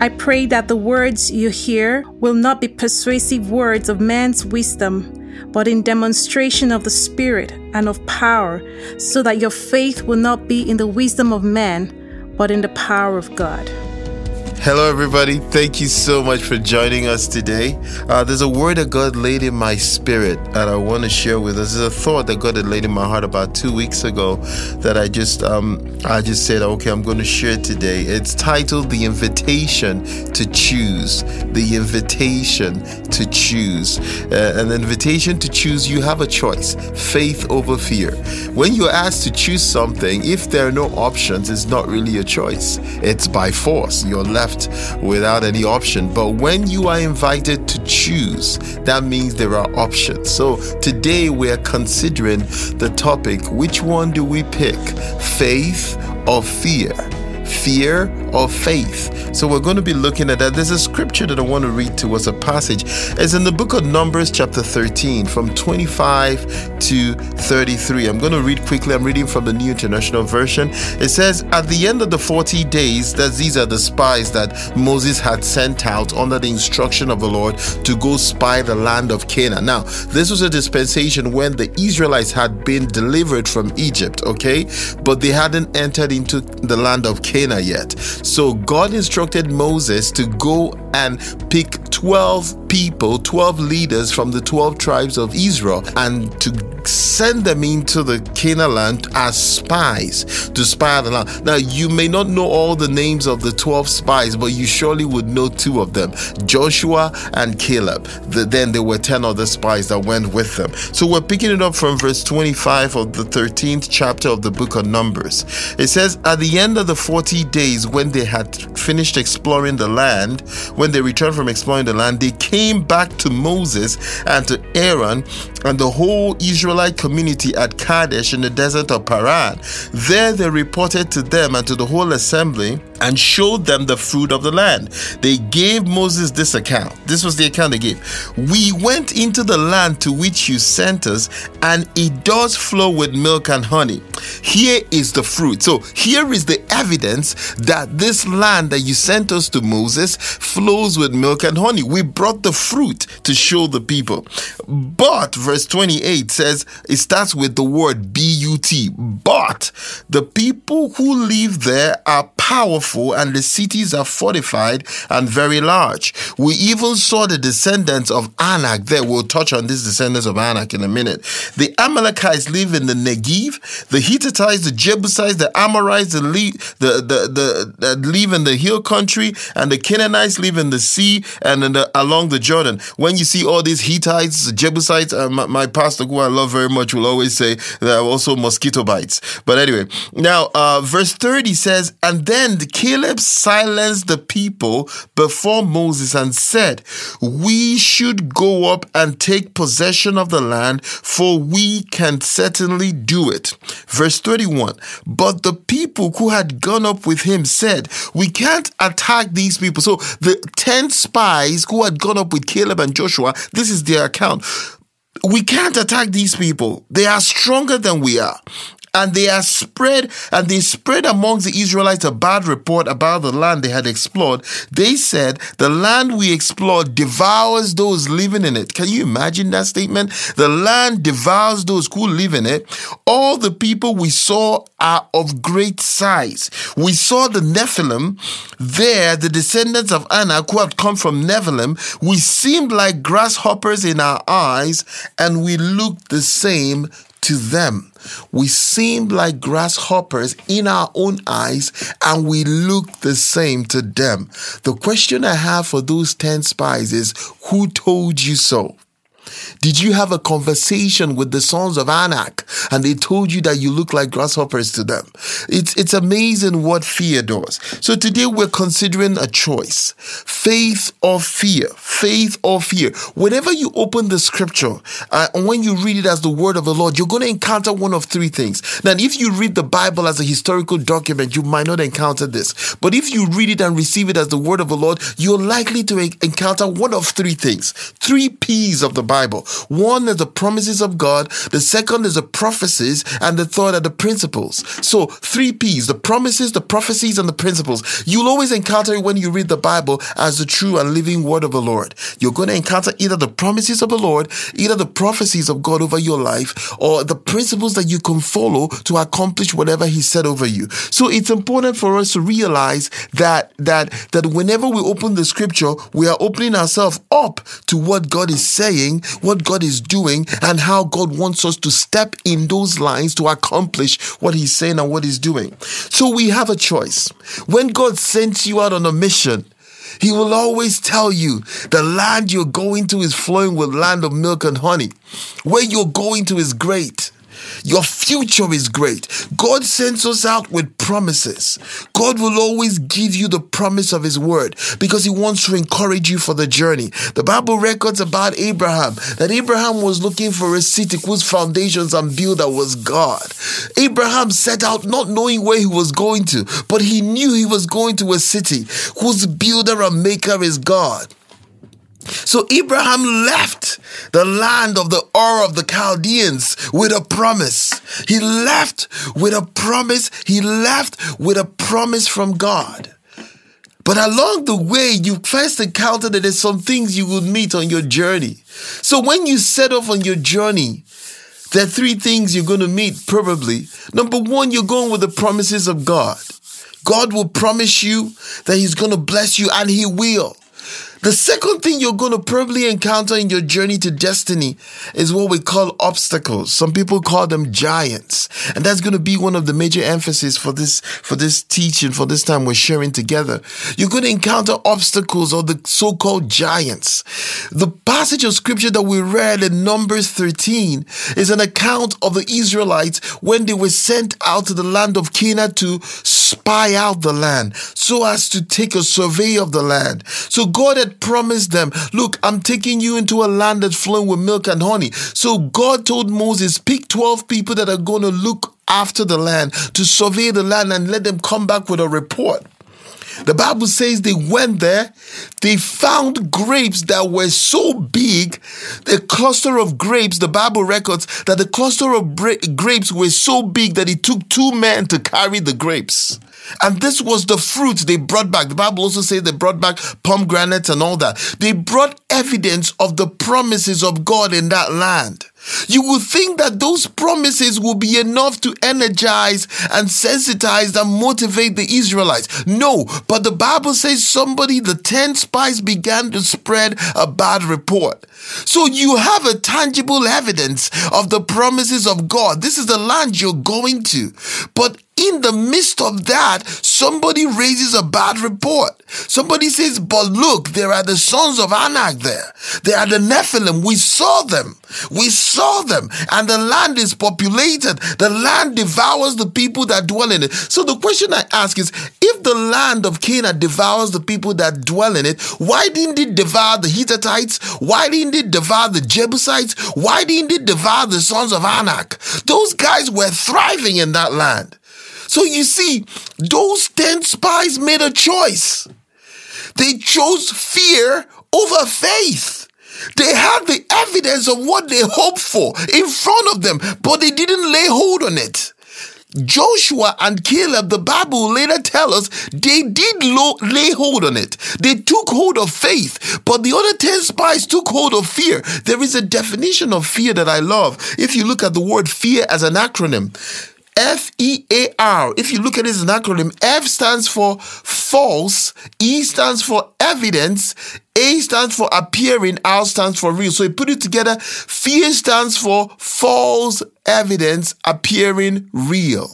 I pray that the words you hear will not be persuasive words of man's wisdom, but in demonstration of the Spirit and of power, so that your faith will not be in the wisdom of man, but in the power of God. Hello, everybody. Thank you so much for joining us today. Uh, there's a word that God laid in my spirit that I want to share with us. There's a thought that God had laid in my heart about two weeks ago that I just um, I just said, okay, I'm going to share today. It's titled "The Invitation to Choose." The invitation to choose. Uh, an invitation to choose. You have a choice: faith over fear. When you're asked to choose something, if there are no options, it's not really a choice. It's by force. You're left without any option. But when you are invited to choose, that means there are options. So today we're considering the topic which one do we pick? Faith or fear? fear or faith. So we're going to be looking at that. There's a scripture that I want to read to us, a passage. It's in the book of Numbers, chapter 13, from 25 to 33. I'm going to read quickly. I'm reading from the New International Version. It says, At the end of the 40 days, that these are the spies that Moses had sent out under the instruction of the Lord to go spy the land of Canaan. Now, this was a dispensation when the Israelites had been delivered from Egypt, okay? But they hadn't entered into the land of Canaan yet. So God instructed Moses to go and pick 12 people, 12 leaders from the 12 tribes of Israel, and to send them into the Canaan land as spies to spy the land. Now, you may not know all the names of the 12 spies, but you surely would know two of them Joshua and Caleb. The, then there were 10 other spies that went with them. So we're picking it up from verse 25 of the 13th chapter of the book of Numbers. It says, At the end of the 40 days, when they had finished exploring the land, when they returned from exploring the land, they came back to Moses and to Aaron and the whole Israelite community at Kadesh in the desert of Paran. There they reported to them and to the whole assembly and showed them the fruit of the land. They gave Moses this account. This was the account they gave. We went into the land to which you sent us, and it does flow with milk and honey. Here is the fruit. So, here is the evidence that this land that you sent us to Moses flows with milk and honey. We brought the fruit to show the people. But, verse 28 says, it starts with the word B U T. But the people who live there are powerful and the cities are fortified and very large. We even saw the descendants of Anak there. We'll touch on these descendants of Anak in a minute. The Amalekites live in the Negev, the Hittites, the Jebusites, the Amorites, the, the, the, the, uh, live in the hill country, and the Canaanites live in the sea and the, along the Jordan. When you see all these Hittites, Jebusites, uh, my, my, pastor, who I love very much, will always say there are also mosquito bites. But anyway, now uh, verse 30 says, And then then Caleb silenced the people before Moses and said, We should go up and take possession of the land, for we can certainly do it. Verse 31 But the people who had gone up with him said, We can't attack these people. So the 10 spies who had gone up with Caleb and Joshua, this is their account. We can't attack these people. They are stronger than we are and they are spread and they spread amongst the Israelites a bad report about the land they had explored. They said, The land we explored devours those living in it. Can you imagine that statement? The land devours those who live in it. All the people we saw are of great size. We saw the Nephilim there, the descendants of Anak who had come from Nephilim. We seemed like grasshoppers in our eyes, and we looked the same to them. We seem like grasshoppers in our own eyes and we look the same to them. The question I have for those 10 spies is who told you so? Did you have a conversation with the sons of Anak and they told you that you look like grasshoppers to them? It's, it's amazing what fear does. So today we're considering a choice. Faith or fear. Faith or fear. Whenever you open the scripture uh, and when you read it as the word of the Lord, you're going to encounter one of three things. Now, if you read the Bible as a historical document, you might not encounter this. But if you read it and receive it as the word of the Lord, you're likely to encounter one of three things. Three P's of the Bible. One is the promises of God, the second is the prophecies, and the third are the principles. So, three P's the promises, the prophecies, and the principles. You'll always encounter it when you read the Bible as the true and living word of the Lord. You're going to encounter either the promises of the Lord, either the prophecies of God over your life, or the principles that you can follow to accomplish whatever He said over you. So, it's important for us to realize that that that whenever we open the scripture, we are opening ourselves up to what God is saying, what God is doing, and how God wants us to step in those lines to accomplish what He's saying and what He's doing. So we have a choice. When God sends you out on a mission, he will always tell you the land you're going to is flowing with land of milk and honey. Where you're going to is great. Your future is great. God sends us out with promises. God will always give you the promise of His word because He wants to encourage you for the journey. The Bible records about Abraham that Abraham was looking for a city whose foundations and builder was God. Abraham set out not knowing where he was going to, but he knew he was going to a city whose builder and maker is God. So Abraham left the land of the Ur of the Chaldeans with a promise. He left with a promise. He left with a promise from God. But along the way, you first encounter that there's some things you will meet on your journey. So when you set off on your journey, there are three things you're going to meet probably. Number one, you're going with the promises of God. God will promise you that He's going to bless you and He will. The second thing you're going to probably encounter in your journey to destiny is what we call obstacles. Some people call them giants. And that's going to be one of the major emphasis for this, for this teaching, for this time we're sharing together. You're going to encounter obstacles or the so-called giants. The passage of scripture that we read in Numbers 13 is an account of the Israelites when they were sent out to the land of Canaan to spy out the land so as to take a survey of the land. So God had promised them, Look, I'm taking you into a land that's flowing with milk and honey. So God told Moses, Pick 12 people that are going to look after the land, to survey the land, and let them come back with a report. The Bible says they went there, they found grapes that were so big, the cluster of grapes, the Bible records that the cluster of bra- grapes were so big that it took two men to carry the grapes. And this was the fruit they brought back. The Bible also says they brought back pomegranates and all that. They brought evidence of the promises of God in that land. You would think that those promises will be enough to energize and sensitize and motivate the Israelites. No, but the Bible says somebody, the 10 spies began to spread a bad report. So you have a tangible evidence of the promises of God. This is the land you're going to. But in the midst of that, somebody raises a bad report. Somebody says, but look, there are the sons of Anak there. They are the Nephilim. We saw them. We saw them. And the land is populated. The land devours the people that dwell in it. So the question I ask is, if the land of Canaan devours the people that dwell in it, why didn't it devour the Hittites? Why didn't it devour the Jebusites? Why didn't it devour the sons of Anak? Those guys were thriving in that land. So you see, those 10 spies made a choice. They chose fear over faith. They had the evidence of what they hoped for in front of them, but they didn't lay hold on it. Joshua and Caleb, the Bible later tell us they did lo- lay hold on it. They took hold of faith, but the other 10 spies took hold of fear. There is a definition of fear that I love. If you look at the word fear as an acronym, F E A R. If you look at it as an acronym, F stands for false, E stands for evidence, A stands for appearing, R stands for real. So you put it together, fear stands for false evidence appearing real.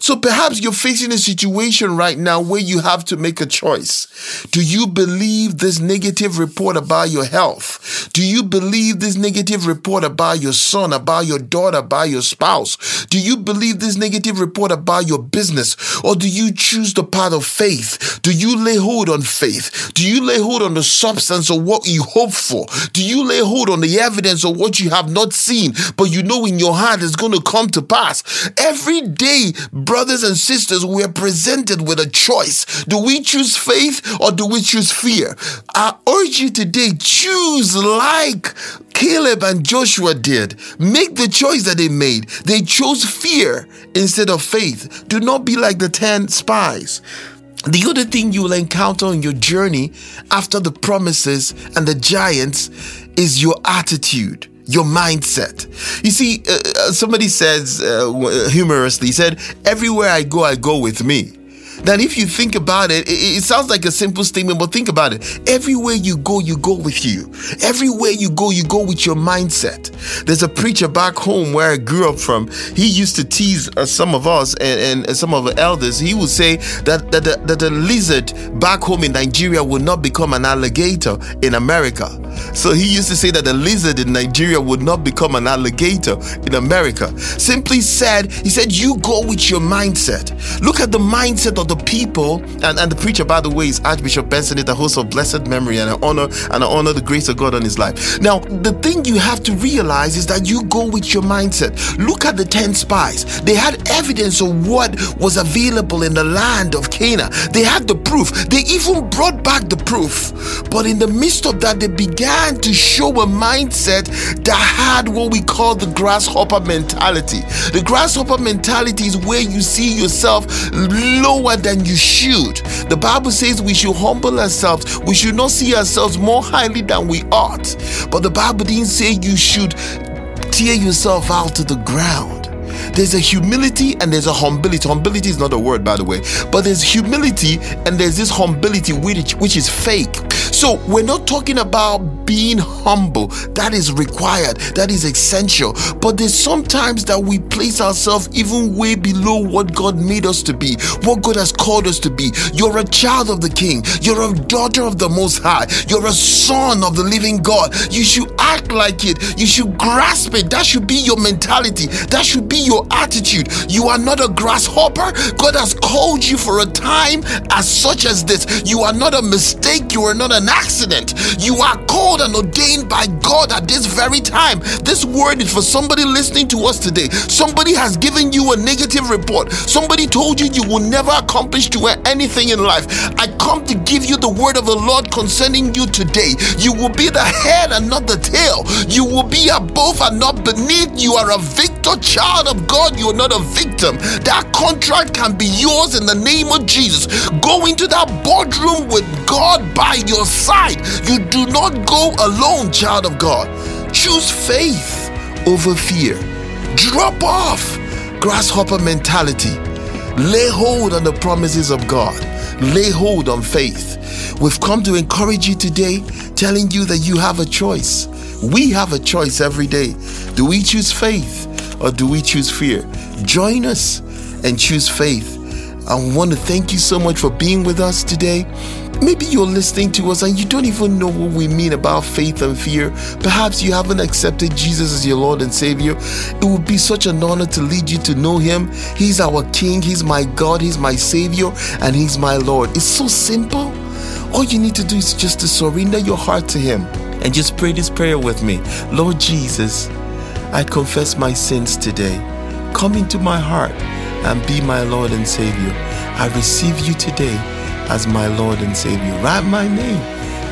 So perhaps you're facing a situation right now where you have to make a choice. Do you believe this negative report about your health? Do you believe this negative report about your son, about your daughter, about your spouse? Do you believe this negative report about your business? Or do you choose the path of faith? Do you lay hold on faith? Do you lay hold on the substance of what you hope for? Do you lay hold on the evidence of what you have not seen, but you know in your heart is going to come to pass? Every day, brothers and sisters, we are presented with a choice. Do we choose faith or do we choose fear? I urge you today, choose like Caleb and Joshua did. Make the choice that they made. They chose fear instead of faith. Do not be like the 10 spies. The other thing you will encounter on your journey after the promises and the giants is your attitude your mindset. You see, uh, uh, somebody says uh, humorously, said, Everywhere I go, I go with me that if you think about it, it, sounds like a simple statement, but think about it. Everywhere you go, you go with you. Everywhere you go, you go with your mindset. There's a preacher back home where I grew up from. He used to tease uh, some of us and, and, some of the elders. He would say that, that, the, that the lizard back home in Nigeria will not become an alligator in America. So he used to say that the lizard in Nigeria would not become an alligator in America. Simply said, he said, you go with your mindset. Look at the mindset of the people, and, and the preacher, by the way, is Archbishop Benson Idahosa of blessed memory, and I honor and I honor the grace of God on his life. Now, the thing you have to realize is that you go with your mindset. Look at the 10 spies. They had evidence of what was available in the land of Canaan. They had the proof. They even brought back the proof. But in the midst of that, they began to show a mindset that had what we call the grasshopper mentality. The grasshopper mentality is where you see yourself lower than you should. The Bible says we should humble ourselves. We should not see ourselves more highly than we ought. But the Bible didn't say you should tear yourself out to the ground. There's a humility and there's a humility. Humility is not a word, by the way, but there's humility and there's this humility which, which is fake. So we're not talking about being humble. That is required, that is essential. But there's sometimes that we place ourselves even way below what God made us to be, what God has called us to be. You're a child of the King, you're a daughter of the Most High, you're a son of the living God. You should act like it, you should grasp it. That should be your mentality, that should be your attitude. You are not a grasshopper. God has called you for a time as such as this. You are not a mistake, you are not an accident. You are called and ordained by God at this very time. This word is for somebody listening to us today. Somebody has given you a negative report. Somebody told you you will never accomplish to anything in life. I come to give you the word of the Lord concerning you today. You will be the head and not the tail. You will be above and not beneath. You are a victor child of God. You are not a victim. That contract can be yours in the name of Jesus. Go into that boardroom with God by your side. You do not go alone, child of God. Choose faith over fear. Drop off grasshopper mentality. Lay hold on the promises of God. Lay hold on faith. We've come to encourage you today, telling you that you have a choice. We have a choice every day. Do we choose faith or do we choose fear? Join us and choose faith. I want to thank you so much for being with us today. Maybe you're listening to us and you don't even know what we mean about faith and fear. Perhaps you haven't accepted Jesus as your Lord and Savior. It would be such an honor to lead you to know Him. He's our King, He's my God, He's my Savior, and He's my Lord. It's so simple. All you need to do is just to surrender your heart to Him and just pray this prayer with me Lord Jesus, I confess my sins today. Come into my heart and be my Lord and Savior. I receive you today as my Lord and Savior. Write my name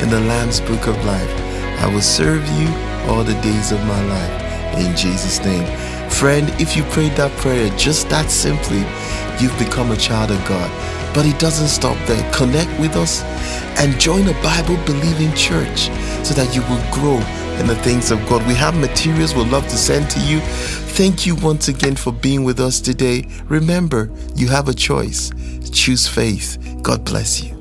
in the Lamb's Book of Life. I will serve you all the days of my life. In Jesus' name. Friend, if you prayed that prayer just that simply, you've become a child of God. But it doesn't stop there. Connect with us and join a Bible believing church so that you will grow in the things of God. We have materials we'd love to send to you. Thank you once again for being with us today. Remember, you have a choice. Choose faith. God bless you.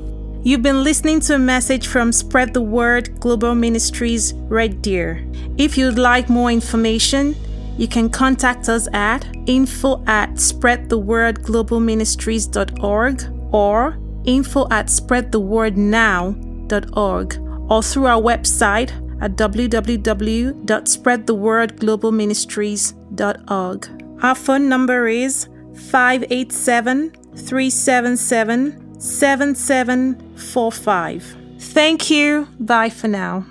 You've been listening to a message from Spread the Word Global Ministries Red Deer. If you'd like more information, You can contact us at info at spreadthewordglobalministries.org or info at spreadthewordnow.org or through our website at www.spreadthewordglobalministries.org. Our phone number is 587 377 7745. Thank you. Bye for now.